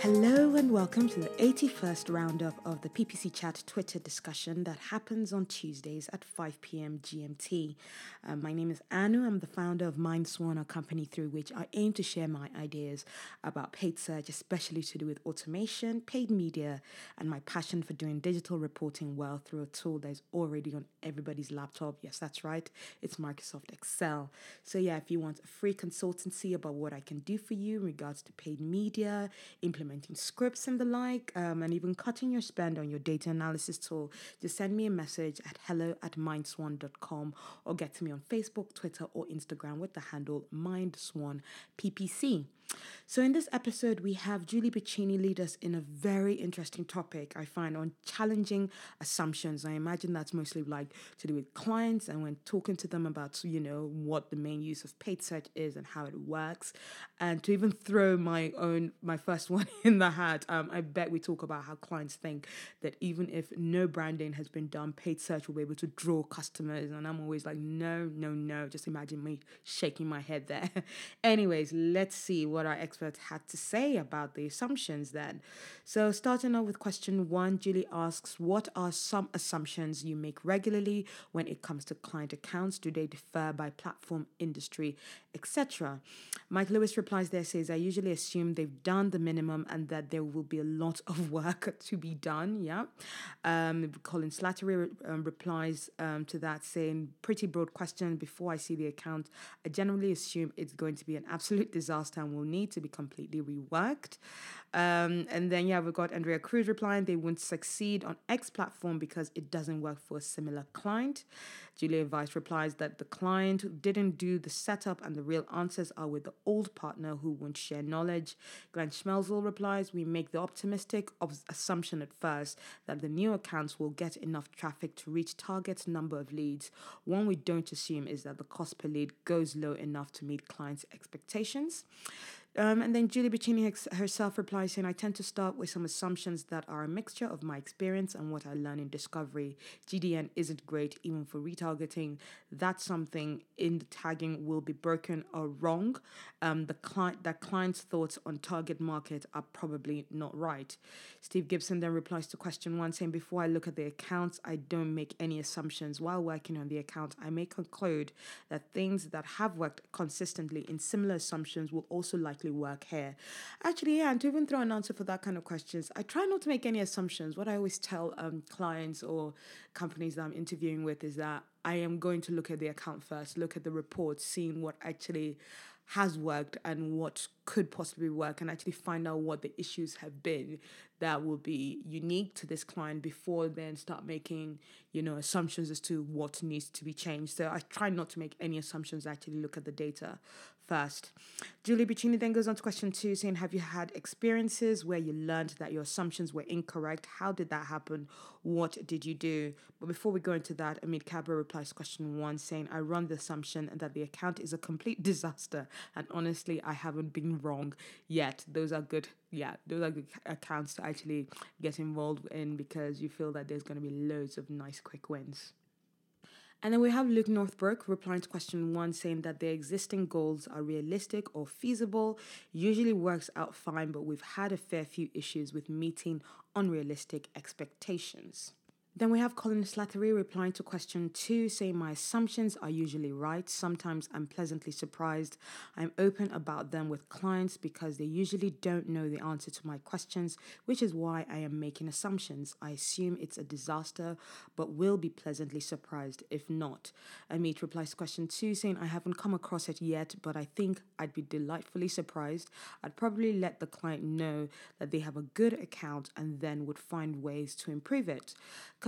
Hello and welcome to the 81st roundup of the PPC Chat Twitter discussion that happens on Tuesdays at 5 p.m. GMT. Uh, my name is Anu. I'm the founder of MindSwan, a company through which I aim to share my ideas about paid search, especially to do with automation, paid media, and my passion for doing digital reporting well through a tool that is already on everybody's laptop. Yes, that's right. It's Microsoft Excel. So, yeah, if you want a free consultancy about what I can do for you in regards to paid media, implementing scripts and the like, um, and even cutting your spend on your data analysis tool, just send me a message at hello at mindswan.com or get to me on Facebook, Twitter, or Instagram with the handle mindswanppc. So, in this episode, we have Julie Bacchini lead us in a very interesting topic I find on challenging assumptions. I imagine that's mostly like to do with clients and when talking to them about, you know, what the main use of paid search is and how it works. And to even throw my own, my first one in the hat, um, I bet we talk about how clients think that even if no branding has been done, paid search will be able to draw customers. And I'm always like, no, no, no. Just imagine me shaking my head there. Anyways, let's see what our experts had to say about the assumptions then. So, starting off with question one, Julie asks, What are some assumptions you make regularly when it comes to client accounts? Do they differ by platform, industry, etc.? Mike Lewis replies there, says, I usually assume they've done the minimum and that there will be a lot of work to be done. Yeah. Um, Colin Slattery um, replies um, to that, saying, Pretty broad question. Before I see the account, I generally assume it's going to be an absolute disaster and will need to be completely reworked. Um, and then, yeah, we've got Andrea Cruz replying they won't succeed on X platform because it doesn't work for a similar client. Julia Weiss replies that the client didn't do the setup and the real answers are with the old partner who won't share knowledge. Glenn Schmelzel replies, We make the optimistic assumption at first that the new accounts will get enough traffic to reach target number of leads. One we don't assume is that the cost per lead goes low enough to meet clients' expectations. Um, and then Julie Bacchini herself replies saying, I tend to start with some assumptions that are a mixture of my experience and what I learn in discovery. GDN isn't great even for retargeting. That's something in the tagging will be broken or wrong. Um, the client that client's thoughts on target market are probably not right. Steve Gibson then replies to question one saying, Before I look at the accounts, I don't make any assumptions. While working on the account, I may conclude that things that have worked consistently in similar assumptions will also likely work here? Actually, yeah, and to even throw an answer for that kind of questions, I try not to make any assumptions. What I always tell um, clients or companies that I'm interviewing with is that I am going to look at the account first, look at the report, seeing what actually has worked and what could possibly work and actually find out what the issues have been that will be unique to this client before then start making you know assumptions as to what needs to be changed so i try not to make any assumptions actually look at the data first julie Bacchini then goes on to question two saying have you had experiences where you learned that your assumptions were incorrect how did that happen what did you do but before we go into that amit kabra replies to question one saying i run the assumption that the account is a complete disaster and honestly i haven't been wrong yet. Those are good, yeah, those are good accounts to actually get involved in because you feel that there's going to be loads of nice quick wins. And then we have Luke Northbrook replying to question one saying that the existing goals are realistic or feasible, usually works out fine, but we've had a fair few issues with meeting unrealistic expectations. Then we have Colin Slattery replying to question two, saying, My assumptions are usually right. Sometimes I'm pleasantly surprised. I'm open about them with clients because they usually don't know the answer to my questions, which is why I am making assumptions. I assume it's a disaster, but will be pleasantly surprised if not. Amit replies to question two, saying, I haven't come across it yet, but I think I'd be delightfully surprised. I'd probably let the client know that they have a good account and then would find ways to improve it.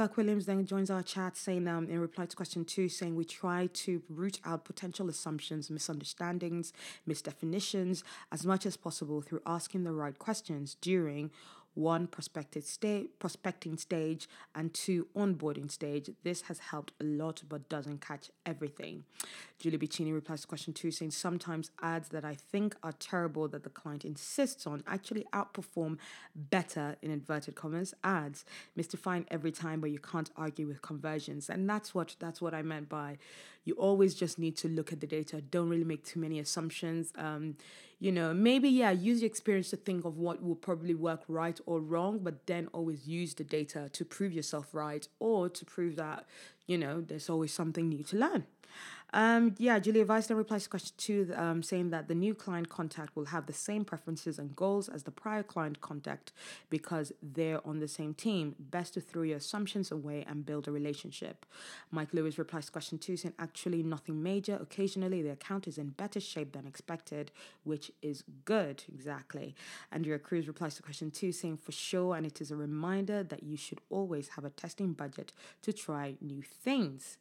Kirk Williams then joins our chat saying, um, in reply to question two, saying we try to root out potential assumptions, misunderstandings, misdefinitions as much as possible through asking the right questions during one prospecting stage, prospecting stage, and two onboarding stage. This has helped a lot, but doesn't catch everything. Julie Bacchini replies to question two, saying sometimes ads that I think are terrible that the client insists on actually outperform better in inverted commas ads, mystifying every time, but you can't argue with conversions, and that's what that's what I meant by you always just need to look at the data. Don't really make too many assumptions. Um, you know, maybe, yeah, use your experience to think of what will probably work right or wrong, but then always use the data to prove yourself right or to prove that, you know, there's always something new to learn. Um, yeah, Julia Weiss then replies to question two, um, saying that the new client contact will have the same preferences and goals as the prior client contact because they're on the same team. Best to throw your assumptions away and build a relationship. Mike Lewis replies to question two, saying actually nothing major. Occasionally, the account is in better shape than expected, which is good. Exactly. Andrea Cruz replies to question two, saying for sure, and it is a reminder that you should always have a testing budget to try new things.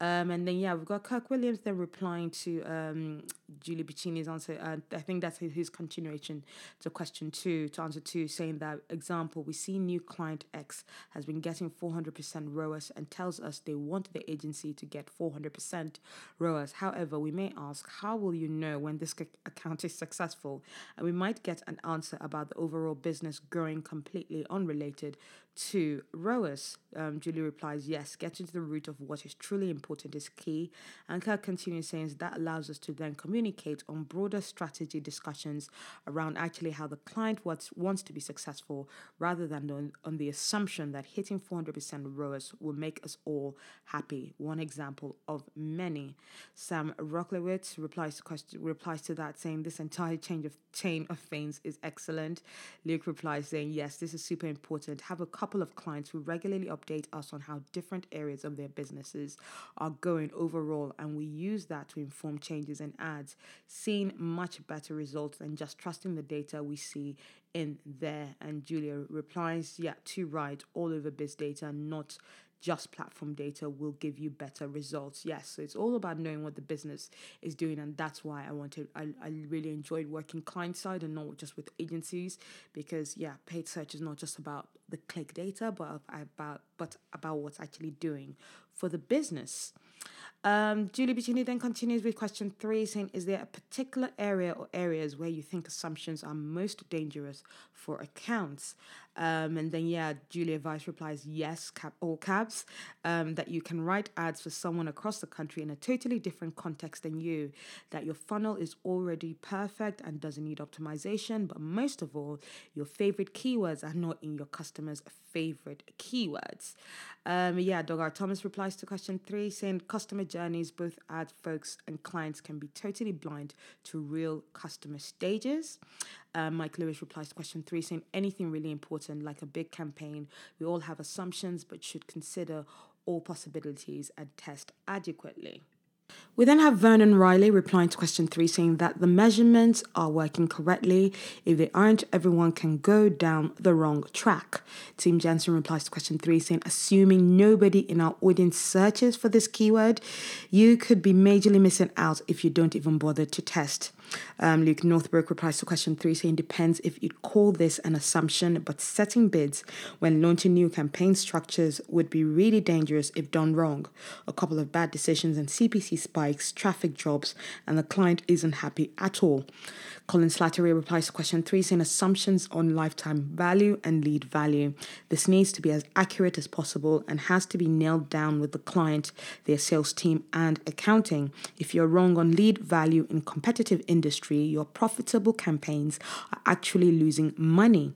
Um, and then yeah, we've got Kirk Williams then replying to um, Julie Bacchini's answer. Uh, I think that's his continuation to question two, to answer two, saying that example, we see new client X has been getting 400% ROAS and tells us they want the agency to get 400% ROAS. However, we may ask, how will you know when this account is successful? And we might get an answer about the overall business growing completely unrelated to ROAS. Um, Julie replies, yes, getting to the root of what is truly important is key. And Kirk continues saying that allows us to then communicate on broader strategy discussions around actually how the client wants, wants to be successful rather than on, on the assumption that hitting 400% ROAS will make us all happy. One example of many. Sam Rocklewitz replies to, question, replies to that saying this entire change of chain of things is excellent. Luke replies saying, yes, this is super important. Have a couple of clients who regularly update us on how different areas of their businesses are going overall, and we use that to inform changes in ads, seeing much better results than just trusting the data we see in there. And Julia replies, yeah, to right, all over biz data, not just platform data will give you better results. Yes, so it's all about knowing what the business is doing, and that's why I wanted. I, I really enjoyed working client side and not just with agencies because yeah, paid search is not just about the click data, but about but about what's actually doing for the business. Um, Julie Bacchini then continues with question three, saying, Is there a particular area or areas where you think assumptions are most dangerous for accounts? Um, and then, yeah, Julia Weiss replies, Yes, cap, all caps, um, that you can write ads for someone across the country in a totally different context than you, that your funnel is already perfect and doesn't need optimization, but most of all, your favorite keywords are not in your customers' favorite keywords. Um, yeah, Dogar Thomas replies to question three, saying customer journeys, both ad folks and clients can be totally blind to real customer stages. Um, Mike Lewis replies to question three, saying anything really important, like a big campaign, we all have assumptions, but should consider all possibilities and test adequately. We then have Vernon Riley replying to question three, saying that the measurements are working correctly. If they aren't, everyone can go down the wrong track. Tim Jensen replies to question three, saying, assuming nobody in our audience searches for this keyword, you could be majorly missing out if you don't even bother to test. Um, Luke Northbrook replies to question three, saying depends if you'd call this an assumption, but setting bids when launching new campaign structures would be really dangerous if done wrong. A couple of bad decisions and CPC spikes, traffic drops, and the client isn't happy at all. Colin Slattery replies to question three, saying assumptions on lifetime value and lead value. This needs to be as accurate as possible and has to be nailed down with the client, their sales team, and accounting. If you're wrong on lead value in competitive industry, your profitable campaigns are actually losing money.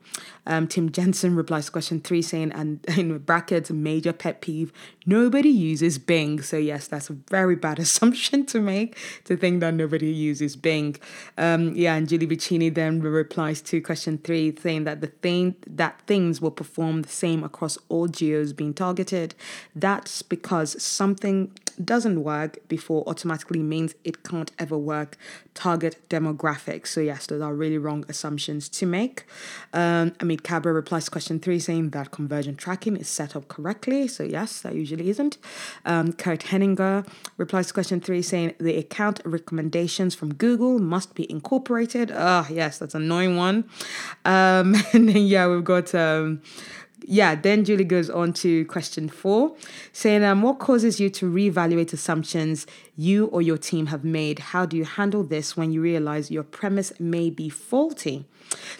Um, Tim Jensen replies to question three, saying, and in brackets, major pet peeve, nobody uses Bing. So, yes, that's a very bad assumption to make to think that nobody uses Bing. Um, yeah, and Julie Bacchini then replies to question three, saying that the thing that things will perform the same across all geos being targeted. That's because something doesn't work before automatically means it can't ever work. Target demographics. So, yes, those are really wrong assumptions to make. Um, Amit Cabra replies to question three saying that conversion tracking is set up correctly. So, yes, that usually isn't. Um, Kurt Henninger replies to question three saying the account recommendations from Google must be incorporated. Ah, yes, that's an annoying one. Um, and then, yeah, we've got. Um, yeah, then Julie goes on to question four, saying, um, What causes you to reevaluate assumptions you or your team have made? How do you handle this when you realize your premise may be faulty?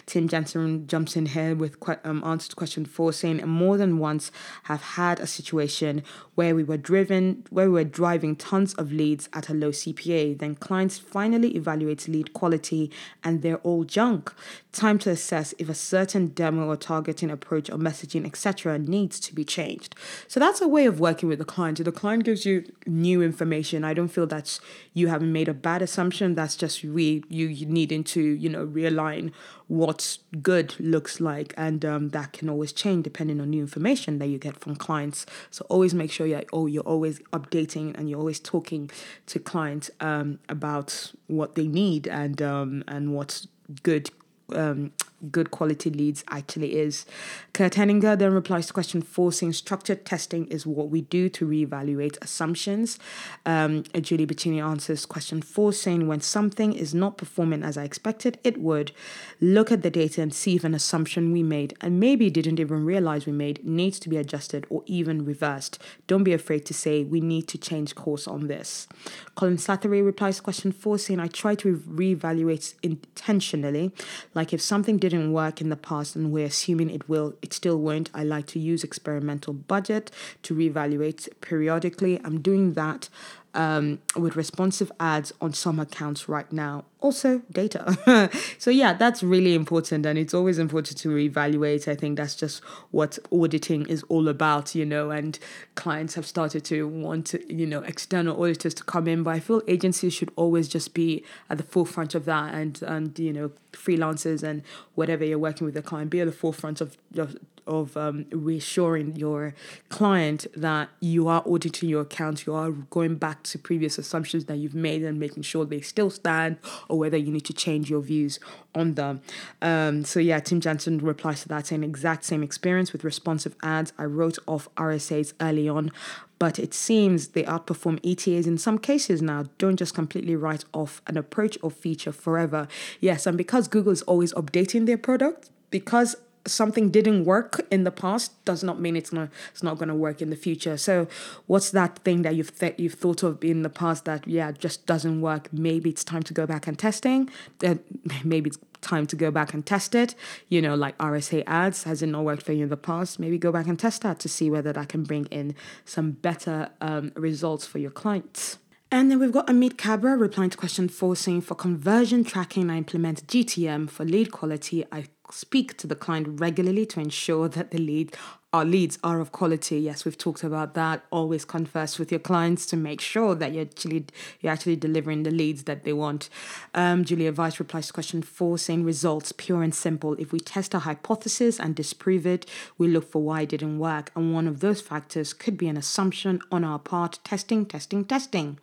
Tim Jensen jumps in here with um, answer to question four, saying more than once have had a situation where we were driven, where we were driving tons of leads at a low CPA. Then clients finally evaluate lead quality, and they're all junk. Time to assess if a certain demo or targeting approach or messaging, etc., needs to be changed. So that's a way of working with the client. If the client gives you new information, I don't feel that you haven't made a bad assumption. That's just we you, you needing to you know realign what good looks like and um, that can always change depending on new information that you get from clients so always make sure you're, oh, you're always updating and you're always talking to clients um, about what they need and um, and what good um, good quality leads actually is. Kurt Henninger then replies to question four, saying structured testing is what we do to reevaluate assumptions. Um, Julie Bacchini answers question four, saying when something is not performing as I expected it would, look at the data and see if an assumption we made and maybe didn't even realize we made needs to be adjusted or even reversed. Don't be afraid to say we need to change course on this. Colin Slattery replies to question four, saying I try to reevaluate intentionally, like if something didn't work in the past and we're assuming it will, it still won't. I like to use experimental budget to reevaluate periodically. I'm doing that um, with responsive ads on some accounts right now. Also, data. so, yeah, that's really important. And it's always important to reevaluate. I think that's just what auditing is all about, you know. And clients have started to want, you know, external auditors to come in. But I feel agencies should always just be at the forefront of that. And, and you know, freelancers and whatever you're working with the client, be at the forefront of, of of um, reassuring your client that you are auditing your accounts, you are going back to previous assumptions that you've made and making sure they still stand, or whether you need to change your views on them. Um, so yeah, Tim Jensen replies to that saying exact same experience with responsive ads. I wrote off RSAs early on, but it seems they outperform ETAs in some cases now. Don't just completely write off an approach or feature forever. Yes, and because Google is always updating their product, because something didn't work in the past does not mean it's not it's not going to work in the future. So, what's that thing that you've th- you've thought of in the past that yeah just doesn't work? Maybe it's time to go back and testing. Uh, maybe it's time to go back and test it. You know, like RSA ads has it not worked for you in the past? Maybe go back and test that to see whether that can bring in some better um, results for your clients. And then we've got Amit Cabra replying to question four saying for conversion tracking, I implement GTM. For lead quality, I speak to the client regularly to ensure that the lead our leads are of quality. Yes, we've talked about that. Always converse with your clients to make sure that you're actually you're actually delivering the leads that they want. Um, Julia Weiss replies to question four, saying results pure and simple. If we test a hypothesis and disprove it, we look for why it didn't work, and one of those factors could be an assumption on our part. Testing, testing, testing.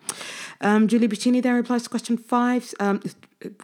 Um, Julie Bacchini then replies to question five. Um,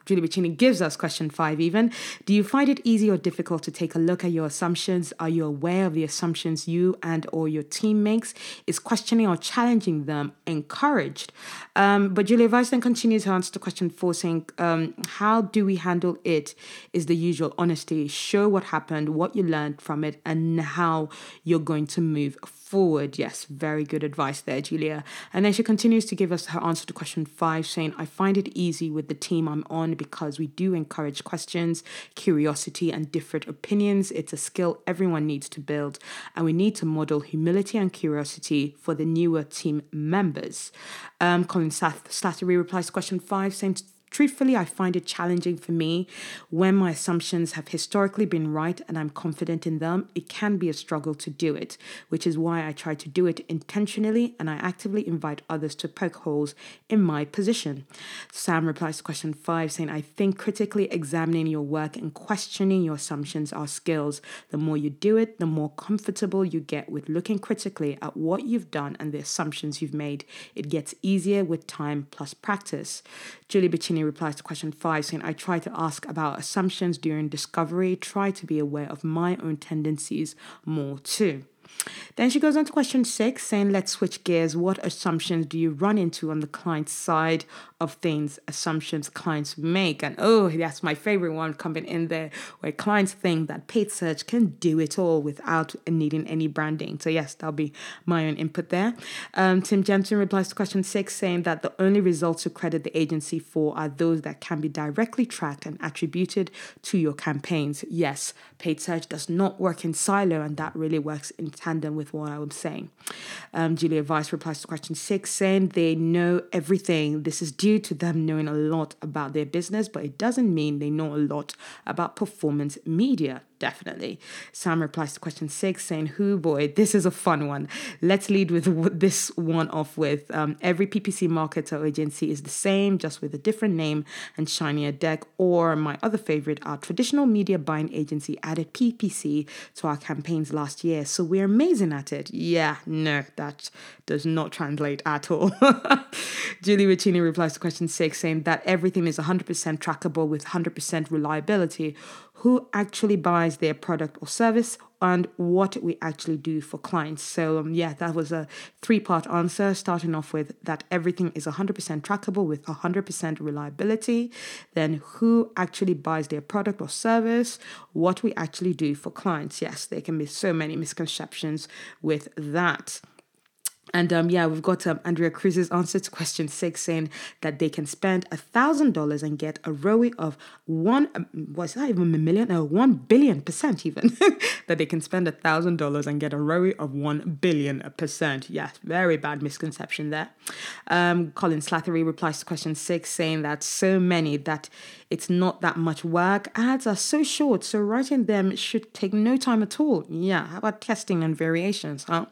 Julie Bacchini gives us question five even. Do you find it easy or difficult to take a look at your assumptions? Are you aware of the assumptions you and or your team makes? Is questioning or challenging them encouraged? Um, but Julia Weiss then continues to answer to question four, saying, um, how do we handle it? Is the usual honesty. Show what happened, what you learned from it, and how you're going to move forward. Yes, very good advice there, Julia. And then she continues to give us her answer to question five, saying, I find it easy with the team I'm on because we do encourage questions, curiosity, and different opinions. It's a skill everyone needs to build, and we need to model humility and curiosity for the newer team members. Um, Colin Slattery replies to question five, saying, truthfully, I find it challenging for me when my assumptions have historically been right and I'm confident in them. It can be a struggle to do it, which is why I try to do it intentionally and I actively invite others to poke holes in my position. Sam replies to question five, saying, I think critically examining your work and questioning your assumptions are skills. The more you do it, the more comfortable you get with looking critically at what you've done and the assumptions you've made. It gets easier with time plus practice. Julie Bacchini replies to question five, saying, I try to ask about assumptions during discovery, try to be aware of my own tendencies more too. Then she goes on to question six, saying, Let's switch gears. What assumptions do you run into on the client side of things? Assumptions clients make. And oh, that's my favorite one coming in there, where clients think that paid search can do it all without needing any branding. So, yes, that'll be my own input there. Um, Tim Jensen replies to question six, saying that the only results to credit the agency for are those that can be directly tracked and attributed to your campaigns. Yes, paid search does not work in silo, and that really works in tandem with what I was saying. Um, Julia Weiss replies to question six, saying they know everything. This is due to them knowing a lot about their business, but it doesn't mean they know a lot about performance media definitely. Sam replies to question six, saying, Who boy, this is a fun one. Let's lead with this one off with um, every PPC marketer agency is the same, just with a different name and shinier deck. Or my other favorite, our traditional media buying agency added PPC to our campaigns last year. So we're amazing at it. Yeah, no, that does not translate at all. Julie Bacchini replies to question six, saying that everything is 100% trackable with 100% reliability who actually buys their product or service and what we actually do for clients. So, um, yeah, that was a three part answer, starting off with that everything is 100% trackable with 100% reliability. Then, who actually buys their product or service, what we actually do for clients. Yes, there can be so many misconceptions with that. And um, yeah, we've got um, Andrea Cruz's answer to question six saying that they can spend a thousand dollars and get a ROI of one, um, what's that even a million? No, one billion percent even. that they can spend a thousand dollars and get a ROI of one billion percent. Yes, very bad misconception there. Um, Colin Slattery replies to question six saying that so many that it's not that much work. Ads are so short, so writing them should take no time at all. Yeah, how about testing and variations, huh?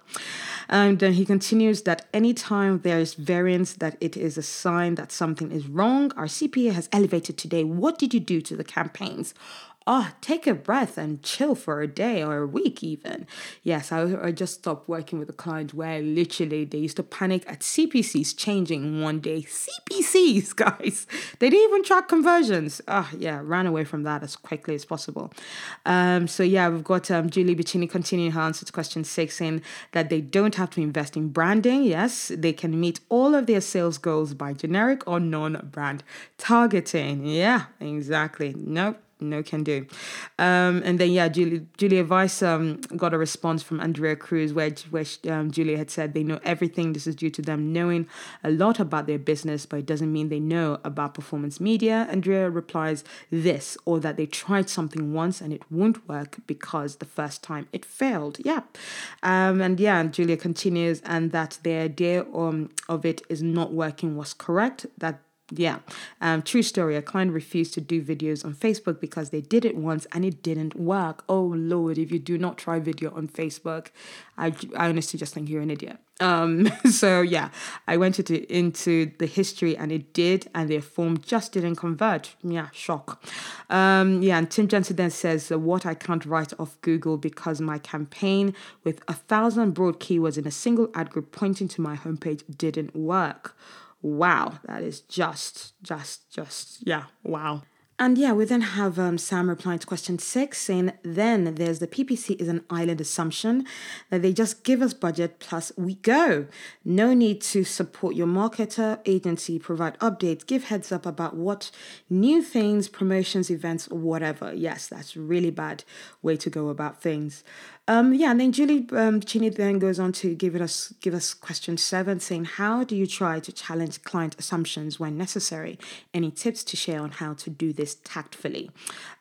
And then he continues that anytime there is variance, that it is a sign that something is wrong. Our CPA has elevated today. What did you do to the campaigns? Oh, take a breath and chill for a day or a week, even. Yes, I, I just stopped working with a client where literally they used to panic at CPCs changing one day. CPCs, guys, they didn't even track conversions. Oh, yeah, ran away from that as quickly as possible. Um, so yeah, we've got um, Julie Bacchini continuing her answer to question six, saying that they don't have to invest in branding. Yes, they can meet all of their sales goals by generic or non-brand targeting. Yeah, exactly. Nope no can do. Um, and then yeah, Julia, Julia Weiss um, got a response from Andrea Cruz where where um, Julia had said they know everything. This is due to them knowing a lot about their business, but it doesn't mean they know about performance media. Andrea replies this or that they tried something once and it won't work because the first time it failed. Yeah, um, and yeah, and Julia continues and that the idea um, of it is not working was correct. That yeah, um, true story. A client refused to do videos on Facebook because they did it once and it didn't work. Oh Lord, if you do not try video on Facebook, I, I honestly just think you're an idiot. Um, so yeah, I went into into the history and it did, and their form just didn't convert. Yeah, shock. Um, yeah, and Tim Jensen then says what I can't write off Google because my campaign with a thousand broad keywords in a single ad group pointing to my homepage didn't work wow, that is just, just, just, yeah, wow. And yeah, we then have um, Sam replying to question six, saying, then there's the PPC is an island assumption that they just give us budget plus we go. No need to support your marketer, agency, provide updates, give heads up about what new things, promotions, events, or whatever. Yes, that's really bad way to go about things. Um, yeah, and then Julie um, Chini then goes on to give us give us question seven, saying, "How do you try to challenge client assumptions when necessary? Any tips to share on how to do this tactfully?"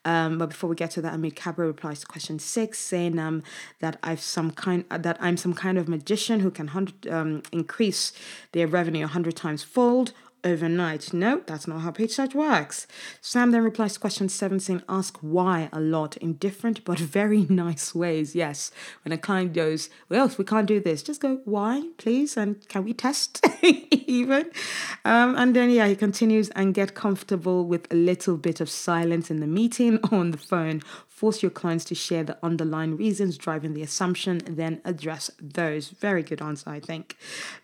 Um, but before we get to that, Amit Cabra replies to question six, saying um, that I've some kind uh, that I'm some kind of magician who can hundred um, increase their revenue a hundred times fold overnight. No, that's not how paid search works. Sam then replies to question 17 ask why a lot in different but very nice ways. Yes, when a client goes, well, we can't do this, just go, why, please? And can we test even? Um, and then, yeah, he continues and get comfortable with a little bit of silence in the meeting on the phone Force your clients to share the underlying reasons driving the assumption, then address those. Very good answer, I think.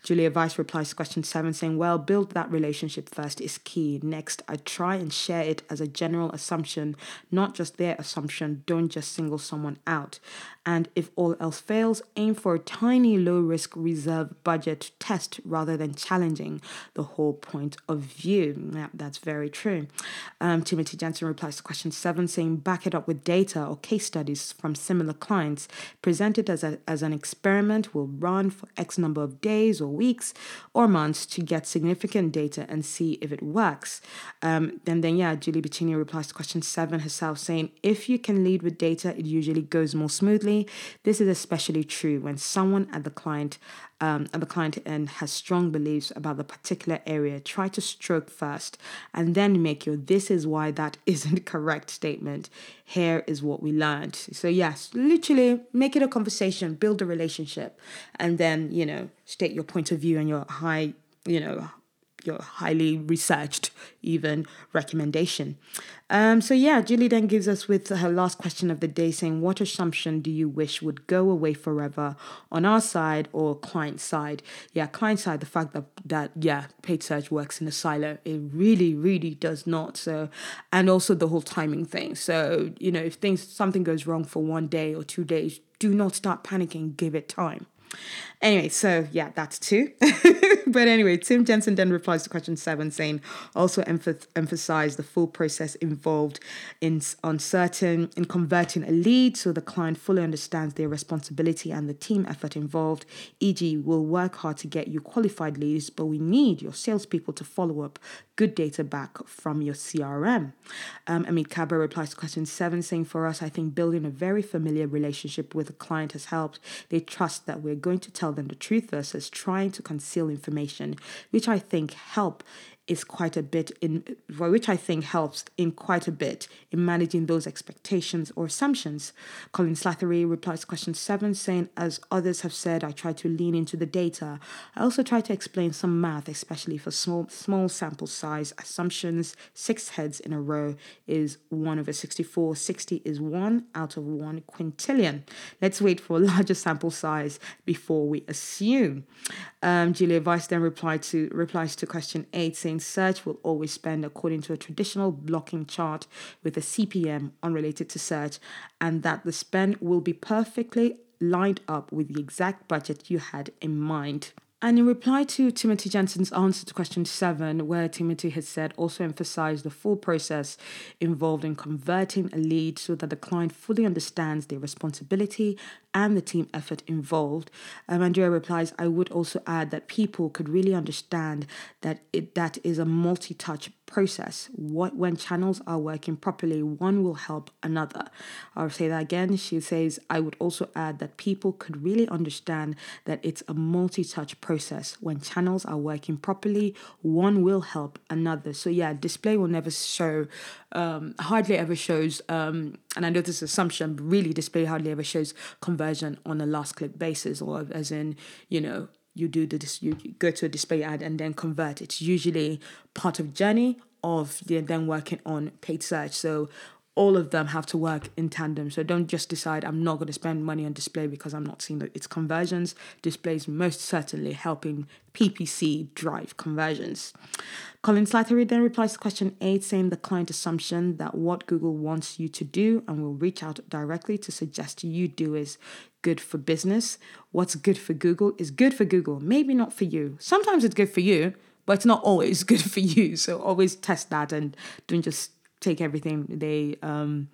Julia Weiss replies to question seven, saying, Well, build that relationship first is key. Next, I try and share it as a general assumption, not just their assumption. Don't just single someone out. And if all else fails, aim for a tiny low risk reserve budget test rather than challenging the whole point of view. Yeah, that's very true. Um, Timothy Jensen replies to question seven, saying, Back it up with data or case studies from similar clients presented as, a, as an experiment will run for X number of days or weeks or months to get significant data and see if it works. Um, and then, yeah, Julie Bacchini replies to question seven herself, saying, If you can lead with data, it usually goes more smoothly. This is especially true when someone at the client um, at the client end has strong beliefs about the particular area, try to stroke first and then make your this is why that isn't correct statement. Here is what we learned. So, yes, literally make it a conversation, build a relationship, and then, you know, state your point of view and your high, you know, your highly researched even recommendation. Um, so yeah, Julie then gives us with her last question of the day saying, what assumption do you wish would go away forever on our side or client side? Yeah, client side, the fact that that yeah, paid search works in a silo. It really, really does not. So and also the whole timing thing. So, you know, if things something goes wrong for one day or two days, do not start panicking, give it time. Anyway, so yeah, that's two. but anyway, Tim Jensen then replies to question seven, saying also emph- emphasize the full process involved in uncertain in converting a lead so the client fully understands their responsibility and the team effort involved. E.g., we'll work hard to get you qualified leads, but we need your salespeople to follow up good data back from your CRM. Um, Amit Kaba replies to question seven, saying for us, I think building a very familiar relationship with a client has helped. They trust that we're going to tell them the truth versus trying to conceal information, which I think help is quite a bit in which I think helps in quite a bit in managing those expectations or assumptions. Colin Slattery replies to question seven, saying, As others have said, I try to lean into the data. I also try to explain some math, especially for small small sample size assumptions. Six heads in a row is one over 64. 60 is one out of one quintillion. Let's wait for a larger sample size before we assume. Um, Julia Weiss then replied to replies to question eight, saying search will always spend according to a traditional blocking chart with a CPM unrelated to search, and that the spend will be perfectly lined up with the exact budget you had in mind. And in reply to Timothy Jensen's answer to question seven, where Timothy has said also emphasize the full process involved in converting a lead so that the client fully understands their responsibility and the team effort involved. Um, Andrea replies, I would also add that people could really understand that it, that is a multi-touch process. What when channels are working properly, one will help another. I'll say that again. She says, I would also add that people could really understand that it's a multi-touch process. When channels are working properly, one will help another. So yeah, display will never show um, hardly ever shows, um, and I know this assumption, but really display hardly ever shows conversion on a last click basis, or as in, you know, you do the you go to a display ad and then convert. It's usually part of journey of the, then working on paid search. So all of them have to work in tandem. So don't just decide I'm not going to spend money on display because I'm not seeing that its conversions. Displays most certainly helping PPC drive conversions. Colin Slattery then replies to question eight, saying the client assumption that what Google wants you to do and will reach out directly to suggest you do is good for business. What's good for Google is good for Google, maybe not for you. Sometimes it's good for you, but it's not always good for you. So always test that and don't just take everything they um,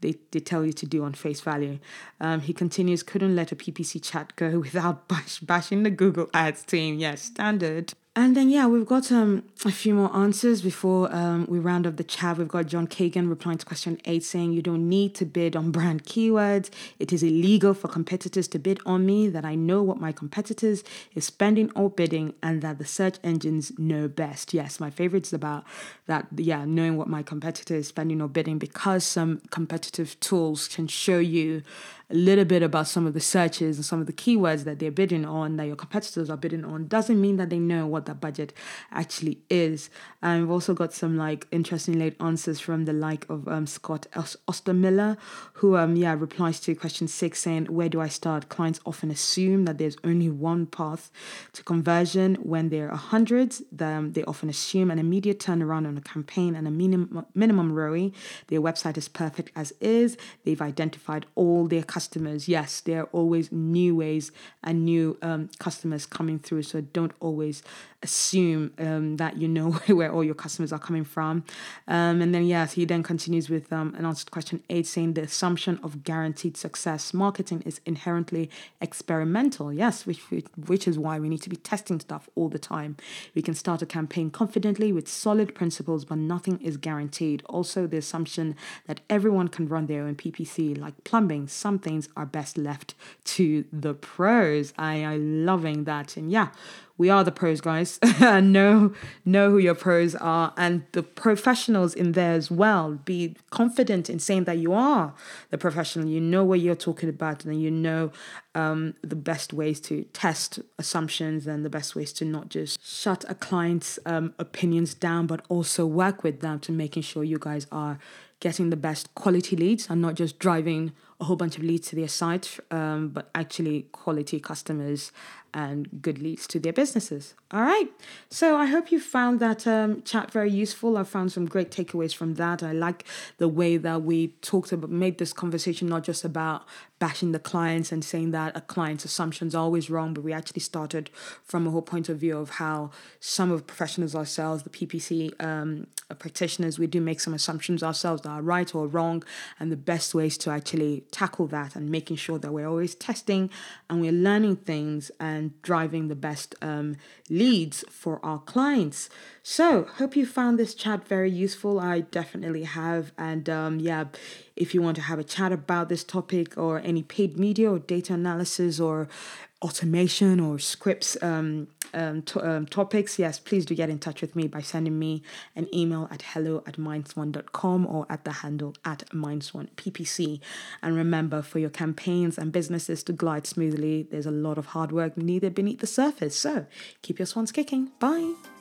they, they tell you to do on face value. Um, he continues, couldn't let a PPC chat go without bash, bashing the Google Ads team. Yes, standard. And then, yeah, we've got um, a few more answers before um, we round up the chat. We've got John Kagan replying to question eight saying, You don't need to bid on brand keywords. It is illegal for competitors to bid on me, that I know what my competitors is spending or bidding, and that the search engines know best. Yes, my favorite is about that, yeah, knowing what my competitor is spending or bidding because some competitive tools can show you a little bit about some of the searches and some of the keywords that they're bidding on, that your competitors are bidding on, doesn't mean that they know what that budget actually is. And we've also got some like interesting late answers from the like of um, Scott Ostermiller, who um yeah replies to question six saying, "Where do I start?" Clients often assume that there's only one path to conversion when there are hundreds. Them they often assume an immediate turnaround on a campaign and a minimum minimum ROI. Their website is perfect as is. They've identified all their customers customers, yes, there are always new ways and new um, customers coming through. So don't always assume um, that you know where all your customers are coming from. Um, and then, yes, he then continues with um, an answer to question eight saying the assumption of guaranteed success. Marketing is inherently experimental, yes, which, which is why we need to be testing stuff all the time. We can start a campaign confidently with solid principles, but nothing is guaranteed. Also, the assumption that everyone can run their own PPC, like plumbing, some things are best left to the pros. I am loving that. And yeah, we are the pros, guys. know know who your pros are, and the professionals in there as well. Be confident in saying that you are the professional. You know what you're talking about, and you know um, the best ways to test assumptions and the best ways to not just shut a client's um, opinions down, but also work with them to making sure you guys are getting the best quality leads and not just driving a whole bunch of leads to their site, um, but actually quality customers and good leads to their businesses. All right. So I hope you found that um, chat very useful. I found some great takeaways from that. I like the way that we talked about, made this conversation not just about bashing the clients and saying that a client's assumptions are always wrong, but we actually started from a whole point of view of how some of professionals ourselves, the PPC um, practitioners, we do make some assumptions ourselves that are right or wrong, and the best ways to actually tackle that and making sure that we're always testing and we're learning things and driving the best um, leads for our clients. So, hope you found this chat very useful. I definitely have. And um, yeah, if you want to have a chat about this topic or any paid media or data analysis or automation or scripts um, um, to, um, topics, yes, please do get in touch with me by sending me an email at hello at mindswan.com or at the handle at mindswanppc. And remember, for your campaigns and businesses to glide smoothly, there's a lot of hard work needed beneath the surface. So keep your swans kicking. Bye.